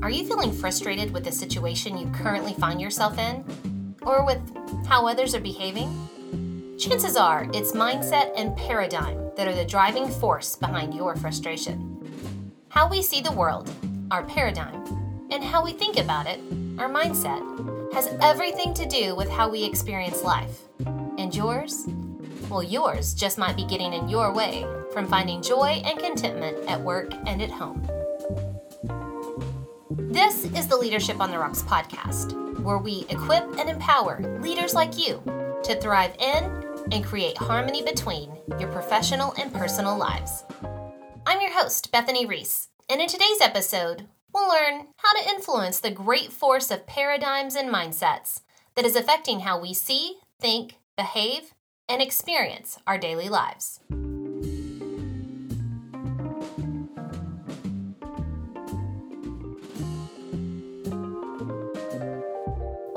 Are you feeling frustrated with the situation you currently find yourself in? Or with how others are behaving? Chances are it's mindset and paradigm that are the driving force behind your frustration. How we see the world, our paradigm, and how we think about it, our mindset, has everything to do with how we experience life. And yours? Well, yours just might be getting in your way from finding joy and contentment at work and at home. This is the Leadership on the Rocks podcast, where we equip and empower leaders like you to thrive in and create harmony between your professional and personal lives. I'm your host, Bethany Rees, and in today's episode, we'll learn how to influence the great force of paradigms and mindsets that is affecting how we see, think, behave, and experience our daily lives.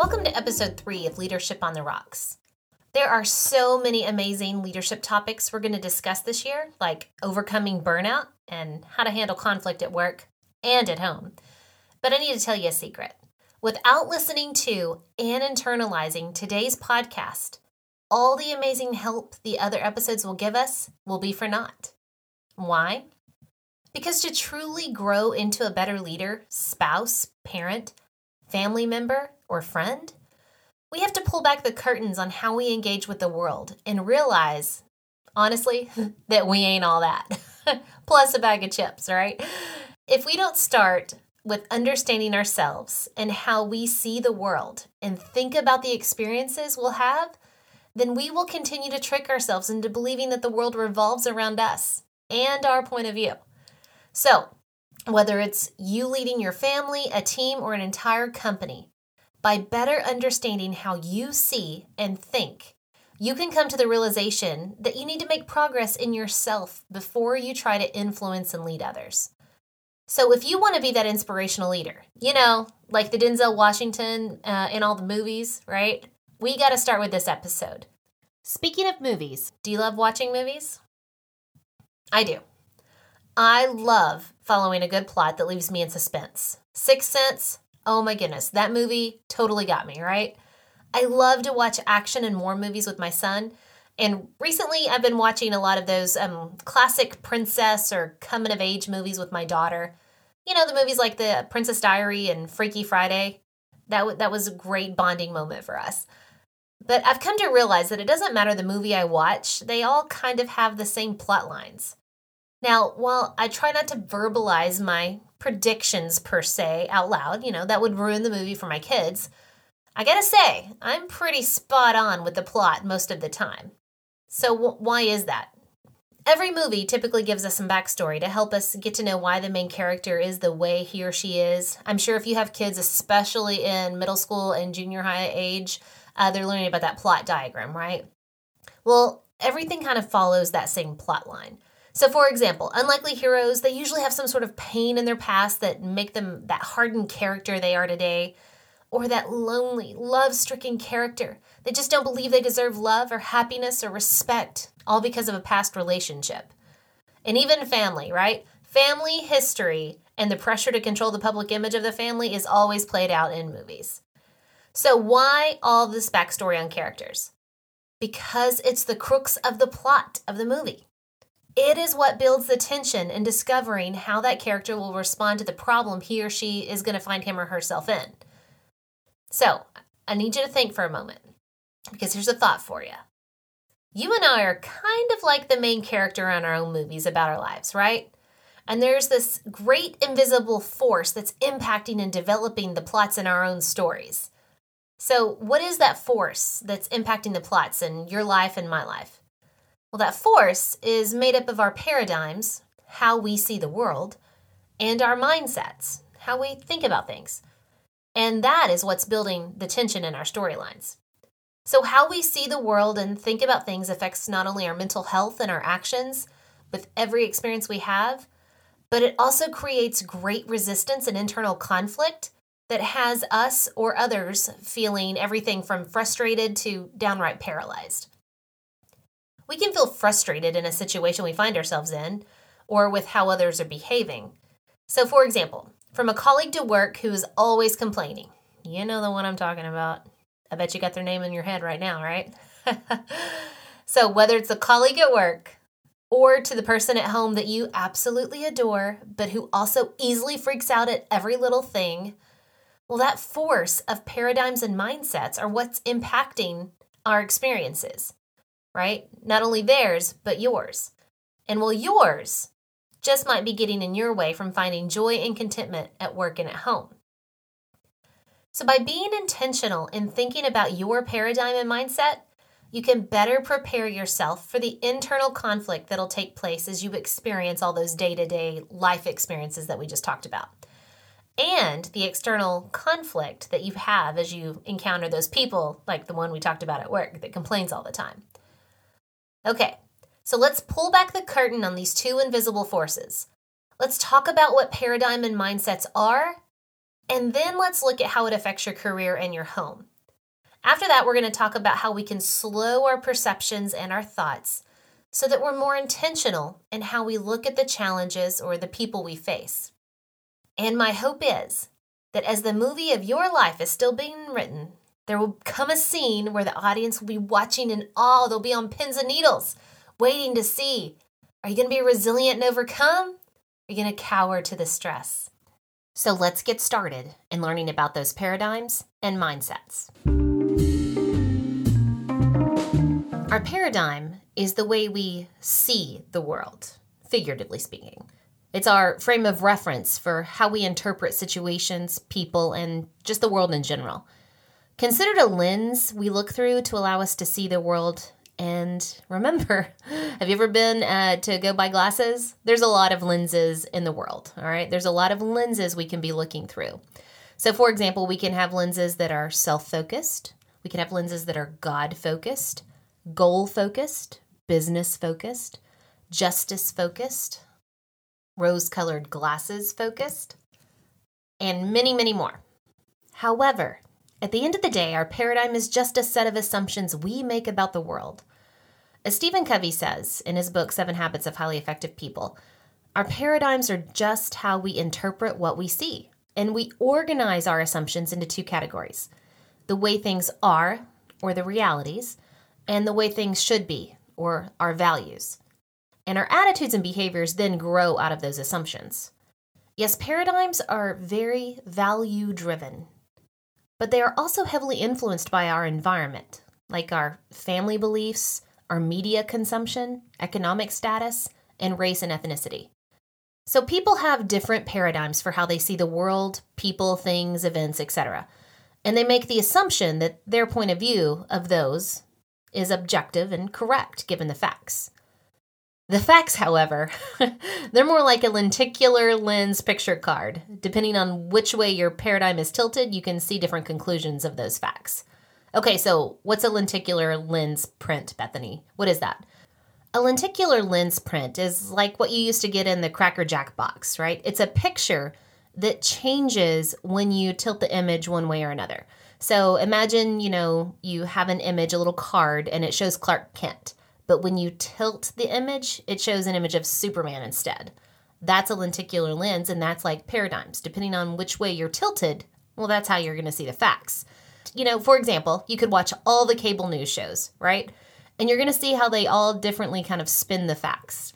Welcome to episode three of Leadership on the Rocks. There are so many amazing leadership topics we're going to discuss this year, like overcoming burnout and how to handle conflict at work and at home. But I need to tell you a secret. Without listening to and internalizing today's podcast, all the amazing help the other episodes will give us will be for naught. Why? Because to truly grow into a better leader, spouse, parent, family member, or friend, we have to pull back the curtains on how we engage with the world and realize, honestly, that we ain't all that. Plus a bag of chips, right? If we don't start with understanding ourselves and how we see the world and think about the experiences we'll have, then we will continue to trick ourselves into believing that the world revolves around us and our point of view. So, whether it's you leading your family, a team, or an entire company, by better understanding how you see and think, you can come to the realization that you need to make progress in yourself before you try to influence and lead others. So, if you want to be that inspirational leader, you know, like the Denzel Washington uh, in all the movies, right? We got to start with this episode. Speaking of movies, do you love watching movies? I do. I love following a good plot that leaves me in suspense. Sixth Sense, Oh my goodness, that movie totally got me, right? I love to watch action and war movies with my son. And recently, I've been watching a lot of those um, classic princess or coming of age movies with my daughter. You know, the movies like The Princess Diary and Freaky Friday. That, w- that was a great bonding moment for us. But I've come to realize that it doesn't matter the movie I watch, they all kind of have the same plot lines. Now, while I try not to verbalize my predictions per se out loud, you know, that would ruin the movie for my kids. I gotta say, I'm pretty spot on with the plot most of the time. So, w- why is that? Every movie typically gives us some backstory to help us get to know why the main character is the way he or she is. I'm sure if you have kids, especially in middle school and junior high age, uh, they're learning about that plot diagram, right? Well, everything kind of follows that same plot line. So, for example, unlikely heroes, they usually have some sort of pain in their past that make them that hardened character they are today, or that lonely, love stricken character. They just don't believe they deserve love or happiness or respect, all because of a past relationship. And even family, right? Family history and the pressure to control the public image of the family is always played out in movies. So, why all this backstory on characters? Because it's the crux of the plot of the movie. It is what builds the tension in discovering how that character will respond to the problem he or she is going to find him or herself in. So, I need you to think for a moment because here's a thought for you. You and I are kind of like the main character in our own movies about our lives, right? And there's this great invisible force that's impacting and developing the plots in our own stories. So, what is that force that's impacting the plots in your life and my life? Well, that force is made up of our paradigms, how we see the world, and our mindsets, how we think about things. And that is what's building the tension in our storylines. So, how we see the world and think about things affects not only our mental health and our actions with every experience we have, but it also creates great resistance and internal conflict that has us or others feeling everything from frustrated to downright paralyzed. We can feel frustrated in a situation we find ourselves in or with how others are behaving. So, for example, From a colleague to work who is always complaining. You know the one I'm talking about. I bet you got their name in your head right now, right? so, whether it's a colleague at work or to the person at home that you absolutely adore, but who also easily freaks out at every little thing, well, that force of paradigms and mindsets are what's impacting our experiences, right? Not only theirs, but yours. And well, yours just might be getting in your way from finding joy and contentment at work and at home. So, by being intentional in thinking about your paradigm and mindset, you can better prepare yourself for the internal conflict that'll take place as you experience all those day to day life experiences that we just talked about. And the external conflict that you have as you encounter those people, like the one we talked about at work that complains all the time. Okay, so let's pull back the curtain on these two invisible forces. Let's talk about what paradigm and mindsets are and then let's look at how it affects your career and your home. After that, we're going to talk about how we can slow our perceptions and our thoughts so that we're more intentional in how we look at the challenges or the people we face. And my hope is that as the movie of your life is still being written, there will come a scene where the audience will be watching in awe. Oh, they'll be on pins and needles, waiting to see are you going to be resilient and overcome? Are you going to cower to the stress? So let's get started in learning about those paradigms and mindsets. Our paradigm is the way we see the world, figuratively speaking. It's our frame of reference for how we interpret situations, people, and just the world in general. Considered a lens we look through to allow us to see the world and remember, have you ever been uh, to go buy glasses? There's a lot of lenses in the world, all right? There's a lot of lenses we can be looking through. So, for example, we can have lenses that are self focused, we can have lenses that are God focused, goal focused, business focused, justice focused, rose colored glasses focused, and many, many more. However, at the end of the day, our paradigm is just a set of assumptions we make about the world. As Stephen Covey says in his book, Seven Habits of Highly Effective People, our paradigms are just how we interpret what we see, and we organize our assumptions into two categories the way things are, or the realities, and the way things should be, or our values. And our attitudes and behaviors then grow out of those assumptions. Yes, paradigms are very value driven, but they are also heavily influenced by our environment, like our family beliefs, our media consumption, economic status, and race and ethnicity. So people have different paradigms for how they see the world, people, things, events, etc. And they make the assumption that their point of view of those is objective and correct given the facts. The facts, however, they're more like a lenticular lens picture card. Depending on which way your paradigm is tilted, you can see different conclusions of those facts. Okay, so what's a lenticular lens print, Bethany? What is that? A lenticular lens print is like what you used to get in the Cracker Jack box, right? It's a picture that changes when you tilt the image one way or another. So imagine, you know, you have an image, a little card, and it shows Clark Kent. But when you tilt the image, it shows an image of Superman instead. That's a lenticular lens, and that's like paradigms. Depending on which way you're tilted, well, that's how you're going to see the facts you know, for example, you could watch all the cable news shows, right? And you're going to see how they all differently kind of spin the facts.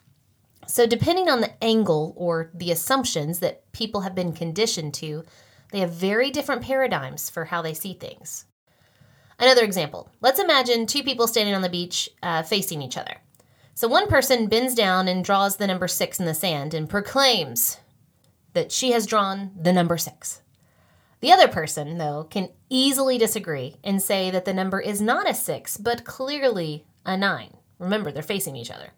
So, depending on the angle or the assumptions that people have been conditioned to, they have very different paradigms for how they see things. Another example let's imagine two people standing on the beach uh, facing each other. So, one person bends down and draws the number six in the sand and proclaims that she has drawn the number six. The other person, though, can easily disagree and say that the number is not a 6, but clearly a 9. Remember, they're facing each other.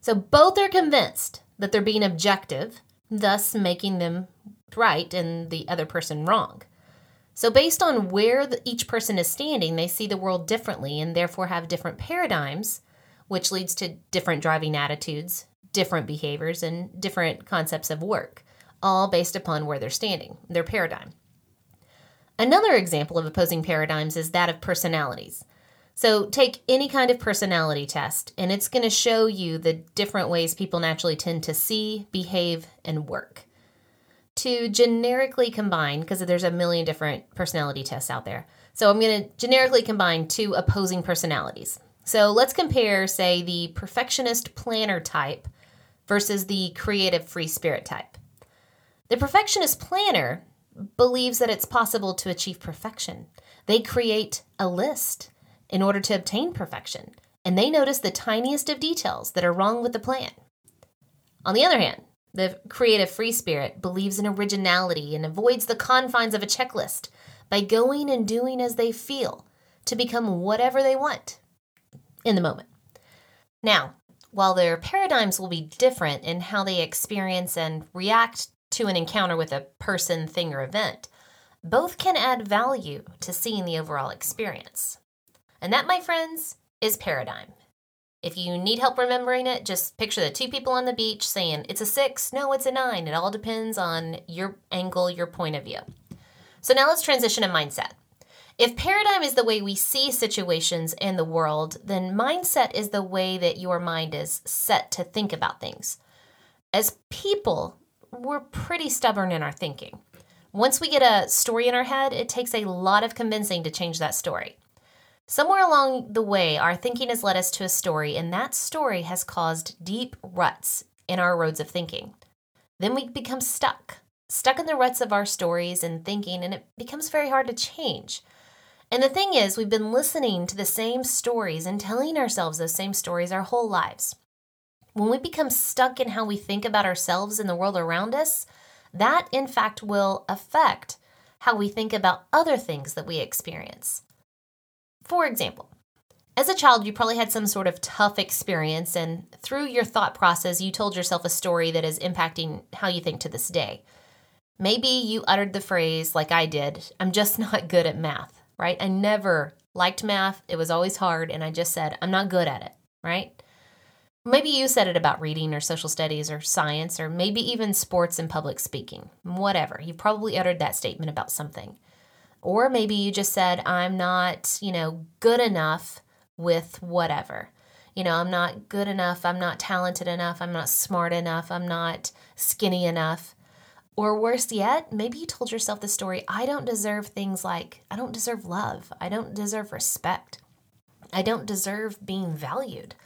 So both are convinced that they're being objective, thus making them right and the other person wrong. So, based on where the, each person is standing, they see the world differently and therefore have different paradigms, which leads to different driving attitudes, different behaviors, and different concepts of work, all based upon where they're standing, their paradigm. Another example of opposing paradigms is that of personalities. So, take any kind of personality test, and it's going to show you the different ways people naturally tend to see, behave, and work. To generically combine, because there's a million different personality tests out there. So I'm going to generically combine two opposing personalities. So let's compare, say, the perfectionist planner type versus the creative free spirit type. The perfectionist planner believes that it's possible to achieve perfection. They create a list in order to obtain perfection, and they notice the tiniest of details that are wrong with the plan. On the other hand, the creative free spirit believes in originality and avoids the confines of a checklist by going and doing as they feel to become whatever they want in the moment. Now, while their paradigms will be different in how they experience and react to an encounter with a person, thing, or event, both can add value to seeing the overall experience. And that, my friends, is paradigm. If you need help remembering it, just picture the two people on the beach saying, it's a six, no, it's a nine. It all depends on your angle, your point of view. So now let's transition to mindset. If paradigm is the way we see situations in the world, then mindset is the way that your mind is set to think about things. As people, we're pretty stubborn in our thinking. Once we get a story in our head, it takes a lot of convincing to change that story. Somewhere along the way, our thinking has led us to a story, and that story has caused deep ruts in our roads of thinking. Then we become stuck, stuck in the ruts of our stories and thinking, and it becomes very hard to change. And the thing is, we've been listening to the same stories and telling ourselves those same stories our whole lives. When we become stuck in how we think about ourselves and the world around us, that in fact will affect how we think about other things that we experience. For example, as a child, you probably had some sort of tough experience, and through your thought process, you told yourself a story that is impacting how you think to this day. Maybe you uttered the phrase, like I did, I'm just not good at math right? I never liked math. It was always hard. And I just said, I'm not good at it, right? Maybe you said it about reading or social studies or science or maybe even sports and public speaking. Whatever. You've probably uttered that statement about something. Or maybe you just said, I'm not, you know, good enough with whatever. You know, I'm not good enough. I'm not talented enough. I'm not smart enough. I'm not skinny enough. Or worse yet, maybe you told yourself the story I don't deserve things like I don't deserve love, I don't deserve respect, I don't deserve being valued.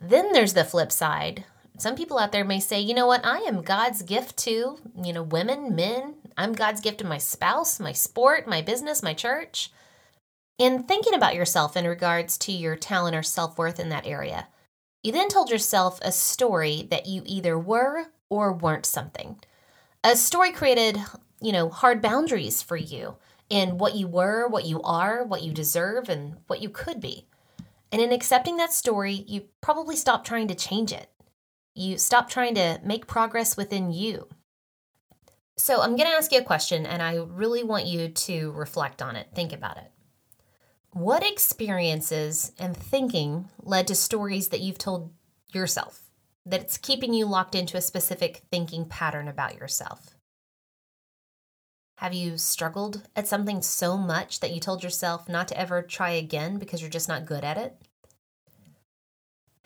Then there's the flip side. Some people out there may say, you know what, I am God's gift to, you know, women, men. I'm God's gift to my spouse, my sport, my business, my church. In thinking about yourself in regards to your talent or self worth in that area, you then told yourself a story that you either were or weren't something. A story created, you know, hard boundaries for you in what you were, what you are, what you deserve, and what you could be. And in accepting that story, you probably stopped trying to change it. You stop trying to make progress within you. So, I'm going to ask you a question, and I really want you to reflect on it. Think about it. What experiences and thinking led to stories that you've told yourself? that it's keeping you locked into a specific thinking pattern about yourself? Have you struggled at something so much that you told yourself not to ever try again because you're just not good at it?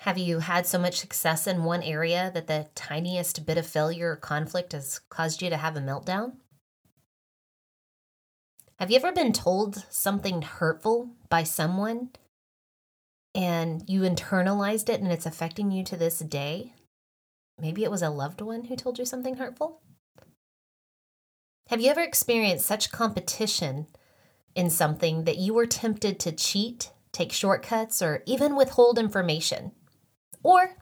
Have you had so much success in one area that the tiniest bit of failure or conflict has caused you to have a meltdown? Have you ever been told something hurtful by someone and you internalized it and it's affecting you to this day, maybe it was a loved one who told you something hurtful. Have you ever experienced such competition in something that you were tempted to cheat, take shortcuts, or even withhold information? Or,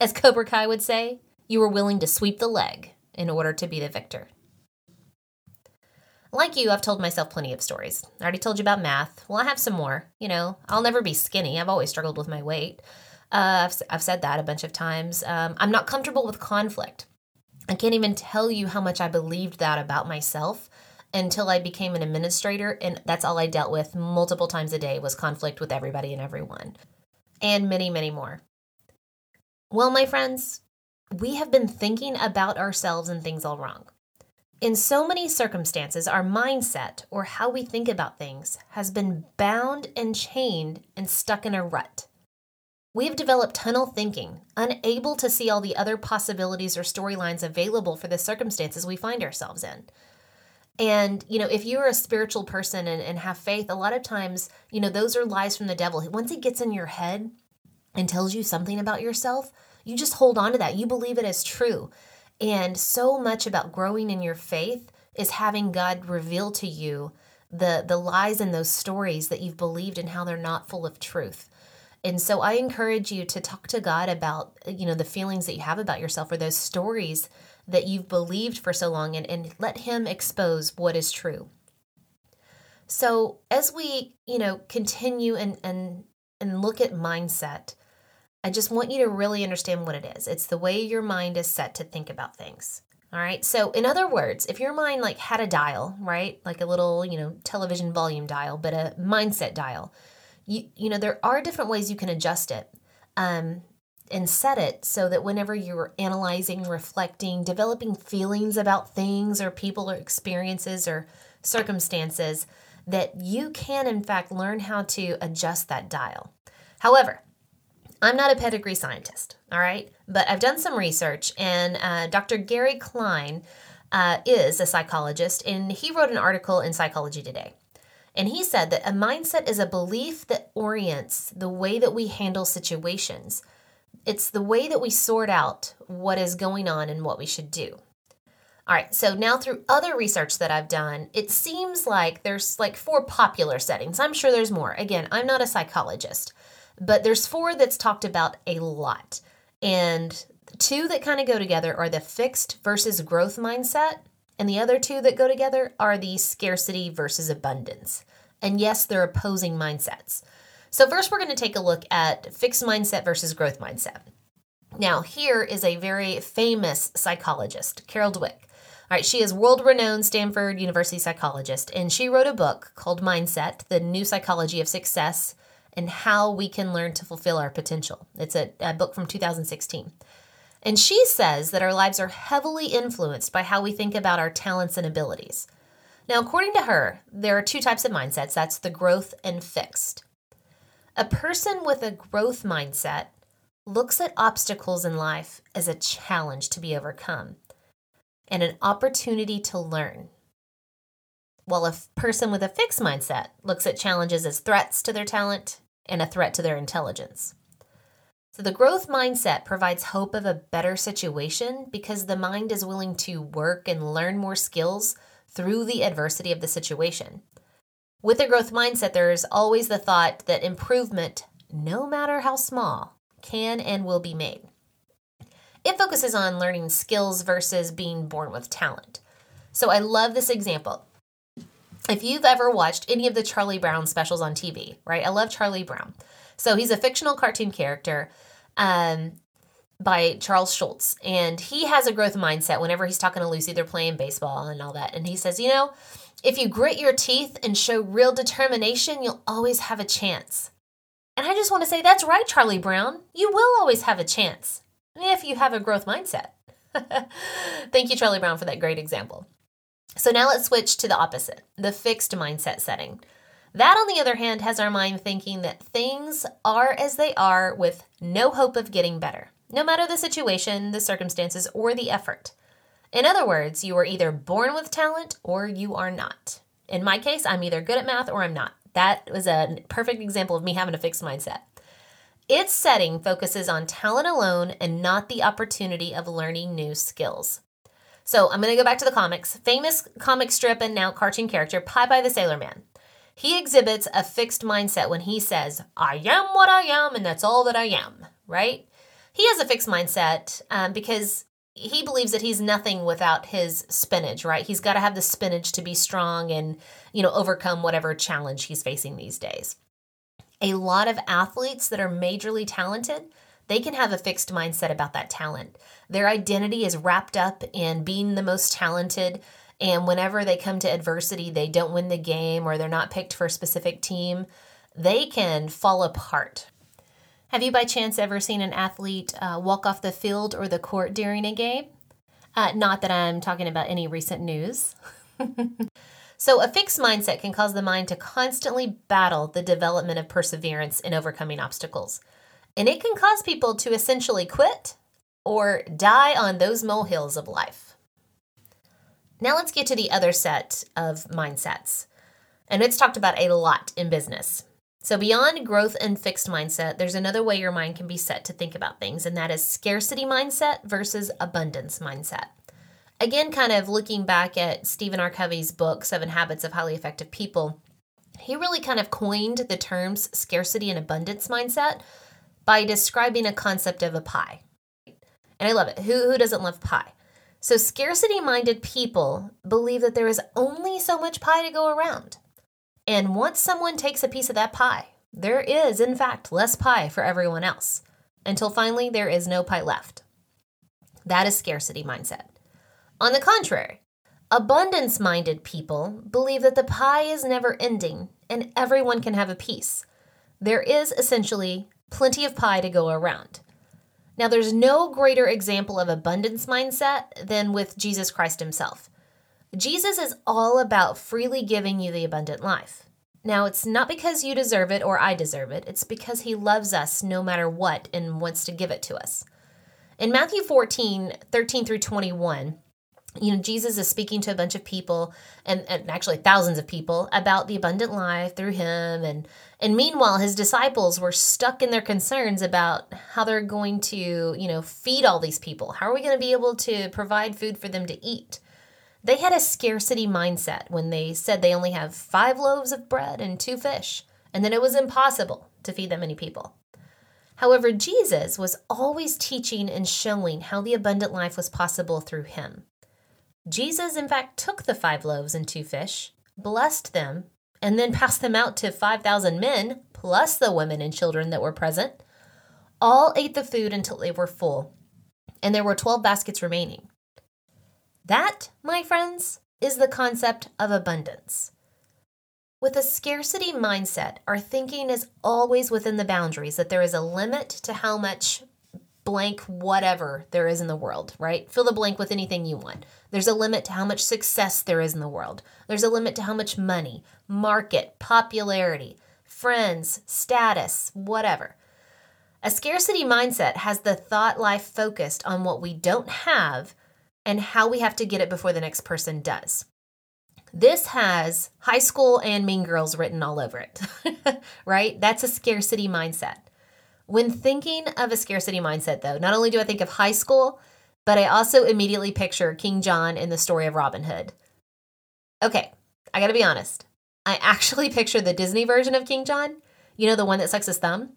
as Cobra Kai would say, you were willing to sweep the leg in order to be the victor. Like you, I've told myself plenty of stories. I already told you about math. Well, I have some more. You know, I'll never be skinny. I've always struggled with my weight. Uh, I've, I've said that a bunch of times. Um, I'm not comfortable with conflict. I can't even tell you how much I believed that about myself until I became an administrator, and that's all I dealt with multiple times a day was conflict with everybody and everyone, and many, many more. Well, my friends, we have been thinking about ourselves and things all wrong. In so many circumstances, our mindset or how we think about things has been bound and chained and stuck in a rut. We've developed tunnel thinking, unable to see all the other possibilities or storylines available for the circumstances we find ourselves in. And, you know, if you're a spiritual person and, and have faith, a lot of times, you know, those are lies from the devil. Once he gets in your head and tells you something about yourself, you just hold on to that. You believe it as true. And so much about growing in your faith is having God reveal to you the the lies in those stories that you've believed and how they're not full of truth. And so I encourage you to talk to God about, you know, the feelings that you have about yourself or those stories that you've believed for so long and, and let him expose what is true. So as we, you know, continue and and and look at mindset, I just want you to really understand what it is. It's the way your mind is set to think about things. All right. So, in other words, if your mind like had a dial, right, like a little, you know, television volume dial, but a mindset dial, you you know there are different ways you can adjust it, um, and set it so that whenever you're analyzing, reflecting, developing feelings about things or people or experiences or circumstances, that you can in fact learn how to adjust that dial. However, I'm not a pedigree scientist, all right, but I've done some research, and uh, Dr. Gary Klein uh, is a psychologist, and he wrote an article in Psychology Today. And he said that a mindset is a belief that orients the way that we handle situations. It's the way that we sort out what is going on and what we should do. All right, so now through other research that I've done, it seems like there's like four popular settings. I'm sure there's more. Again, I'm not a psychologist, but there's four that's talked about a lot. And two that kind of go together are the fixed versus growth mindset, and the other two that go together are the scarcity versus abundance. And yes, they're opposing mindsets. So, first, we're going to take a look at fixed mindset versus growth mindset. Now, here is a very famous psychologist, Carol Dweck. All right, she is world renowned Stanford University psychologist, and she wrote a book called Mindset The New Psychology of Success and how we can learn to fulfill our potential. It's a, a book from 2016. And she says that our lives are heavily influenced by how we think about our talents and abilities. Now, according to her, there are two types of mindsets that's the growth and fixed. A person with a growth mindset looks at obstacles in life as a challenge to be overcome and an opportunity to learn. While a person with a fixed mindset looks at challenges as threats to their talent and a threat to their intelligence. So, the growth mindset provides hope of a better situation because the mind is willing to work and learn more skills through the adversity of the situation. With a growth mindset, there's always the thought that improvement, no matter how small, can and will be made. It focuses on learning skills versus being born with talent. So, I love this example if you've ever watched any of the Charlie Brown specials on TV, right? I love Charlie Brown. So he's a fictional cartoon character um, by Charles Schulz. And he has a growth mindset whenever he's talking to Lucy, they're playing baseball and all that. And he says, you know, if you grit your teeth and show real determination, you'll always have a chance. And I just want to say, that's right, Charlie Brown. You will always have a chance if you have a growth mindset. Thank you, Charlie Brown, for that great example. So now let's switch to the opposite the fixed mindset setting. That, on the other hand, has our mind thinking that things are as they are with no hope of getting better, no matter the situation, the circumstances, or the effort. In other words, you are either born with talent or you are not. In my case, I'm either good at math or I'm not. That was a perfect example of me having a fixed mindset. Its setting focuses on talent alone and not the opportunity of learning new skills. So I'm going to go back to the comics. Famous comic strip and now cartoon character Popeye the Sailor Man. He exhibits a fixed mindset when he says, I am what I am, and that's all that I am, right? He has a fixed mindset um, because he believes that he's nothing without his spinach, right? He's got to have the spinach to be strong and, you know, overcome whatever challenge he's facing these days. A lot of athletes that are majorly talented they can have a fixed mindset about that talent. Their identity is wrapped up in being the most talented. And whenever they come to adversity, they don't win the game or they're not picked for a specific team, they can fall apart. Have you by chance ever seen an athlete uh, walk off the field or the court during a game? Uh, not that I'm talking about any recent news. so, a fixed mindset can cause the mind to constantly battle the development of perseverance in overcoming obstacles. And it can cause people to essentially quit or die on those molehills of life. Now let's get to the other set of mindsets. And it's talked about a lot in business. So, beyond growth and fixed mindset, there's another way your mind can be set to think about things, and that is scarcity mindset versus abundance mindset. Again, kind of looking back at Stephen R. Covey's book, Seven Habits of Highly Effective People, he really kind of coined the terms scarcity and abundance mindset by describing a concept of a pie. And I love it. Who, who doesn't love pie? So, scarcity minded people believe that there is only so much pie to go around. And once someone takes a piece of that pie, there is, in fact, less pie for everyone else until finally there is no pie left. That is scarcity mindset. On the contrary, abundance minded people believe that the pie is never ending and everyone can have a piece. There is essentially plenty of pie to go around. Now, there's no greater example of abundance mindset than with Jesus Christ himself. Jesus is all about freely giving you the abundant life. Now, it's not because you deserve it or I deserve it, it's because he loves us no matter what and wants to give it to us. In Matthew 14, 13 through 21, you know, Jesus is speaking to a bunch of people and, and actually thousands of people about the abundant life through him. And, and meanwhile, his disciples were stuck in their concerns about how they're going to, you know, feed all these people. How are we going to be able to provide food for them to eat? They had a scarcity mindset when they said they only have five loaves of bread and two fish, and that it was impossible to feed that many people. However, Jesus was always teaching and showing how the abundant life was possible through him. Jesus, in fact, took the five loaves and two fish, blessed them, and then passed them out to 5,000 men, plus the women and children that were present. All ate the food until they were full, and there were 12 baskets remaining. That, my friends, is the concept of abundance. With a scarcity mindset, our thinking is always within the boundaries that there is a limit to how much blank whatever there is in the world, right? Fill the blank with anything you want. There's a limit to how much success there is in the world. There's a limit to how much money, market, popularity, friends, status, whatever. A scarcity mindset has the thought life focused on what we don't have and how we have to get it before the next person does. This has high school and mean girls written all over it, right? That's a scarcity mindset. When thinking of a scarcity mindset, though, not only do I think of high school, but I also immediately picture King John in the story of Robin Hood. Okay, I gotta be honest. I actually picture the Disney version of King John, you know, the one that sucks his thumb.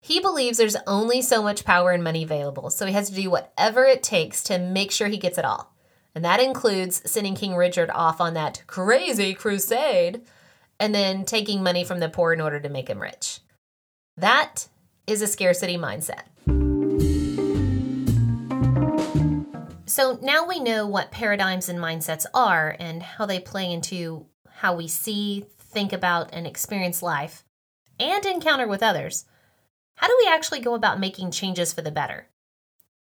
He believes there's only so much power and money available, so he has to do whatever it takes to make sure he gets it all. And that includes sending King Richard off on that crazy crusade and then taking money from the poor in order to make him rich. That is a scarcity mindset. So now we know what paradigms and mindsets are and how they play into how we see, think about, and experience life and encounter with others. How do we actually go about making changes for the better?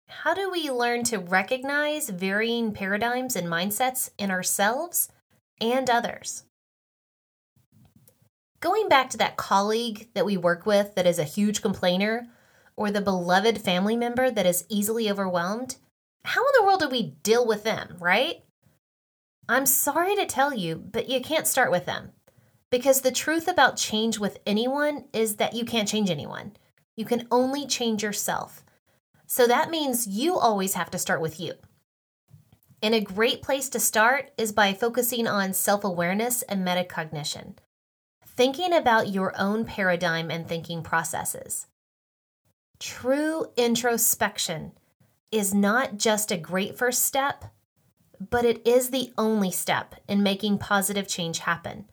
How do we learn to recognize varying paradigms and mindsets in ourselves and others? Going back to that colleague that we work with that is a huge complainer, or the beloved family member that is easily overwhelmed, how in the world do we deal with them, right? I'm sorry to tell you, but you can't start with them. Because the truth about change with anyone is that you can't change anyone. You can only change yourself. So that means you always have to start with you. And a great place to start is by focusing on self awareness and metacognition, thinking about your own paradigm and thinking processes. True introspection is not just a great first step, but it is the only step in making positive change happen.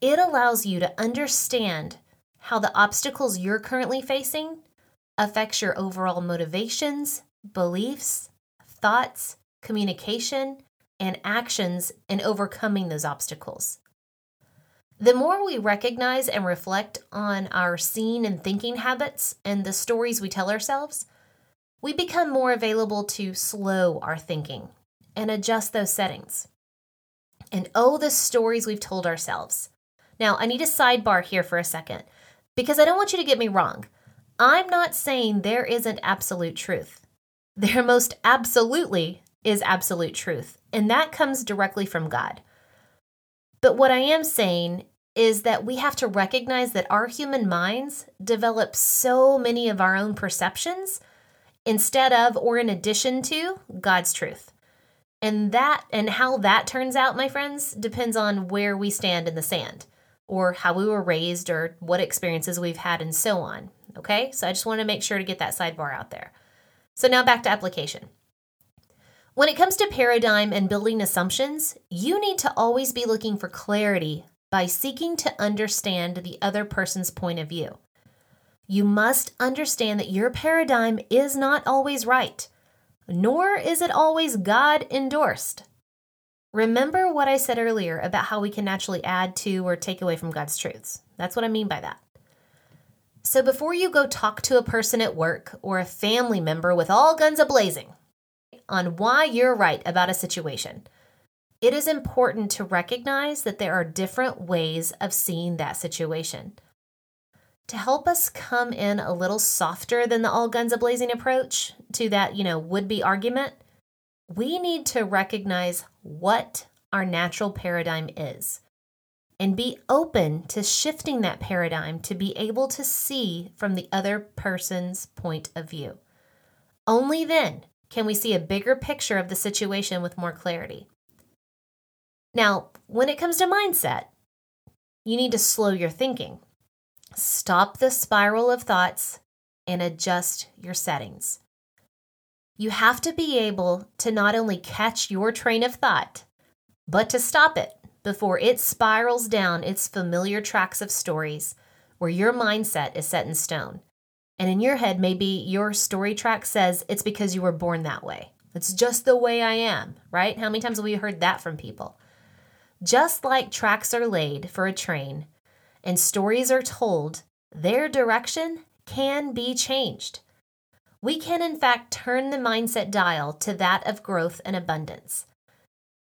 It allows you to understand how the obstacles you're currently facing affects your overall motivations, beliefs, thoughts, communication, and actions in overcoming those obstacles. The more we recognize and reflect on our seeing and thinking habits and the stories we tell ourselves, we become more available to slow our thinking and adjust those settings. And oh, the stories we've told ourselves. Now, I need a sidebar here for a second because I don't want you to get me wrong. I'm not saying there isn't absolute truth. There most absolutely is absolute truth, and that comes directly from God. But what I am saying is that we have to recognize that our human minds develop so many of our own perceptions instead of or in addition to God's truth. And that and how that turns out, my friends, depends on where we stand in the sand or how we were raised or what experiences we've had and so on. Okay? So I just want to make sure to get that sidebar out there. So now back to application. When it comes to paradigm and building assumptions, you need to always be looking for clarity by seeking to understand the other person's point of view. You must understand that your paradigm is not always right, nor is it always God endorsed. Remember what I said earlier about how we can naturally add to or take away from God's truths. That's what I mean by that. So before you go talk to a person at work or a family member with all guns a blazing on why you're right about a situation, it is important to recognize that there are different ways of seeing that situation. To help us come in a little softer than the all guns a blazing approach to that, you know, would be argument, we need to recognize what our natural paradigm is and be open to shifting that paradigm to be able to see from the other person's point of view. Only then can we see a bigger picture of the situation with more clarity. Now, when it comes to mindset, you need to slow your thinking. Stop the spiral of thoughts and adjust your settings. You have to be able to not only catch your train of thought, but to stop it before it spirals down its familiar tracks of stories where your mindset is set in stone. And in your head, maybe your story track says it's because you were born that way. It's just the way I am, right? How many times have we heard that from people? Just like tracks are laid for a train and stories are told, their direction can be changed. We can, in fact, turn the mindset dial to that of growth and abundance.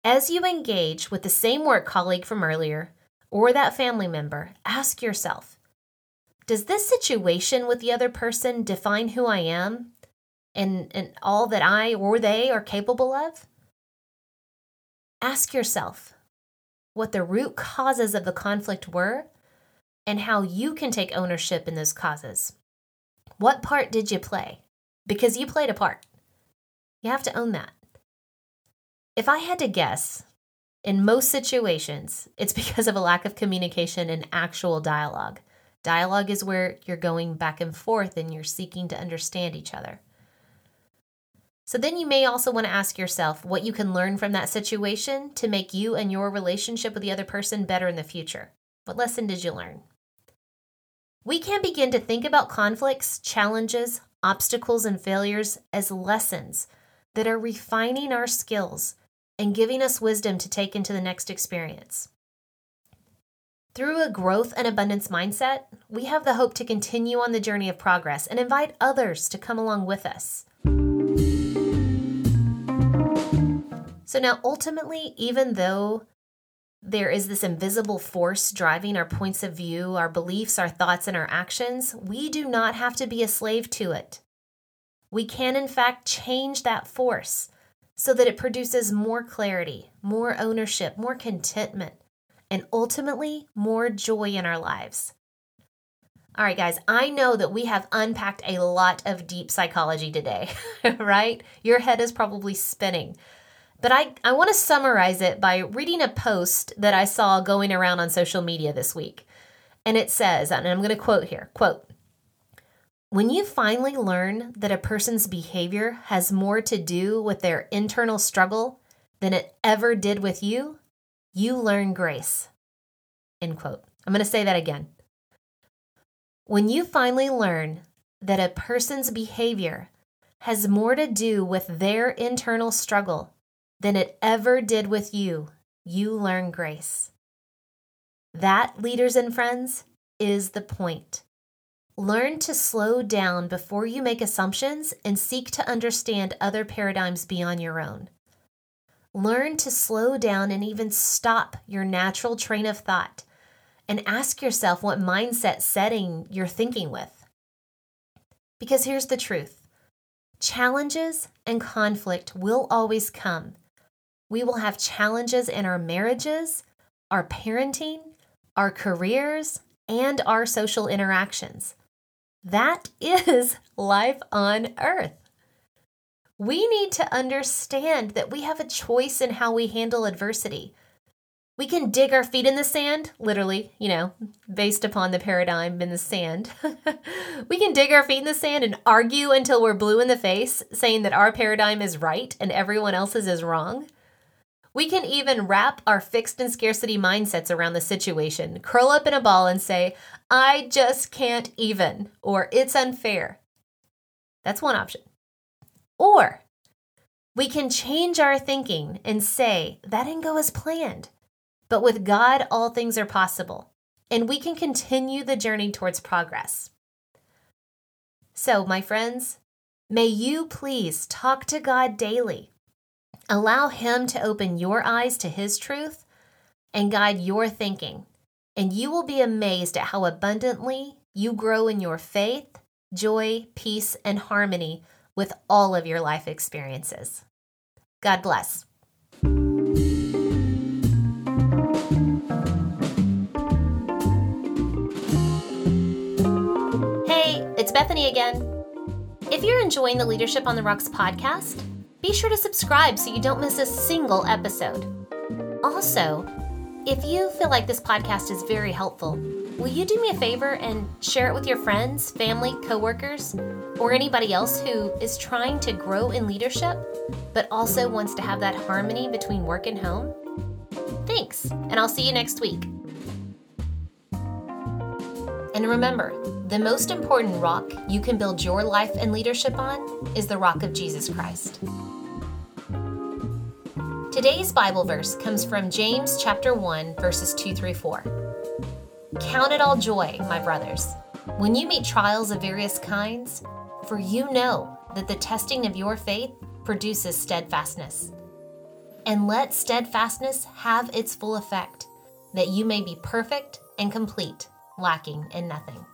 As you engage with the same work colleague from earlier or that family member, ask yourself Does this situation with the other person define who I am and, and all that I or they are capable of? Ask yourself what the root causes of the conflict were, and how you can take ownership in those causes. What part did you play? Because you played a part. You have to own that. If I had to guess, in most situations, it's because of a lack of communication and actual dialogue. Dialogue is where you're going back and forth and you're seeking to understand each other. So then you may also want to ask yourself what you can learn from that situation to make you and your relationship with the other person better in the future. What lesson did you learn? We can begin to think about conflicts, challenges, obstacles, and failures as lessons that are refining our skills and giving us wisdom to take into the next experience. Through a growth and abundance mindset, we have the hope to continue on the journey of progress and invite others to come along with us. So now, ultimately, even though there is this invisible force driving our points of view, our beliefs, our thoughts, and our actions, we do not have to be a slave to it. We can, in fact, change that force so that it produces more clarity, more ownership, more contentment, and ultimately more joy in our lives. All right, guys, I know that we have unpacked a lot of deep psychology today, right? Your head is probably spinning. But I, I want to summarize it by reading a post that I saw going around on social media this week. And it says, and I'm going to quote here quote, when you finally learn that a person's behavior has more to do with their internal struggle than it ever did with you, you learn grace. End quote. I'm going to say that again. When you finally learn that a person's behavior has more to do with their internal struggle than it ever did with you, you learn grace. That, leaders and friends, is the point. Learn to slow down before you make assumptions and seek to understand other paradigms beyond your own. Learn to slow down and even stop your natural train of thought and ask yourself what mindset setting you're thinking with. Because here's the truth challenges and conflict will always come. We will have challenges in our marriages, our parenting, our careers, and our social interactions. That is life on earth. We need to understand that we have a choice in how we handle adversity. We can dig our feet in the sand, literally, you know, based upon the paradigm in the sand. we can dig our feet in the sand and argue until we're blue in the face, saying that our paradigm is right and everyone else's is wrong. We can even wrap our fixed and scarcity mindsets around the situation, curl up in a ball and say, I just can't even, or it's unfair. That's one option. Or we can change our thinking and say, that didn't go as planned. But with God, all things are possible, and we can continue the journey towards progress. So, my friends, may you please talk to God daily. Allow Him to open your eyes to His truth and guide your thinking, and you will be amazed at how abundantly you grow in your faith, joy, peace, and harmony with all of your life experiences. God bless. Hey, it's Bethany again. If you're enjoying the Leadership on the Rocks podcast, be sure to subscribe so you don't miss a single episode. Also, if you feel like this podcast is very helpful, will you do me a favor and share it with your friends, family, coworkers, or anybody else who is trying to grow in leadership but also wants to have that harmony between work and home? Thanks, and I'll see you next week. And remember, the most important rock you can build your life and leadership on is the rock of Jesus Christ. Today's Bible verse comes from James chapter 1 verses 2 through 4. Count it all joy, my brothers, when you meet trials of various kinds, for you know that the testing of your faith produces steadfastness. And let steadfastness have its full effect, that you may be perfect and complete, lacking in nothing.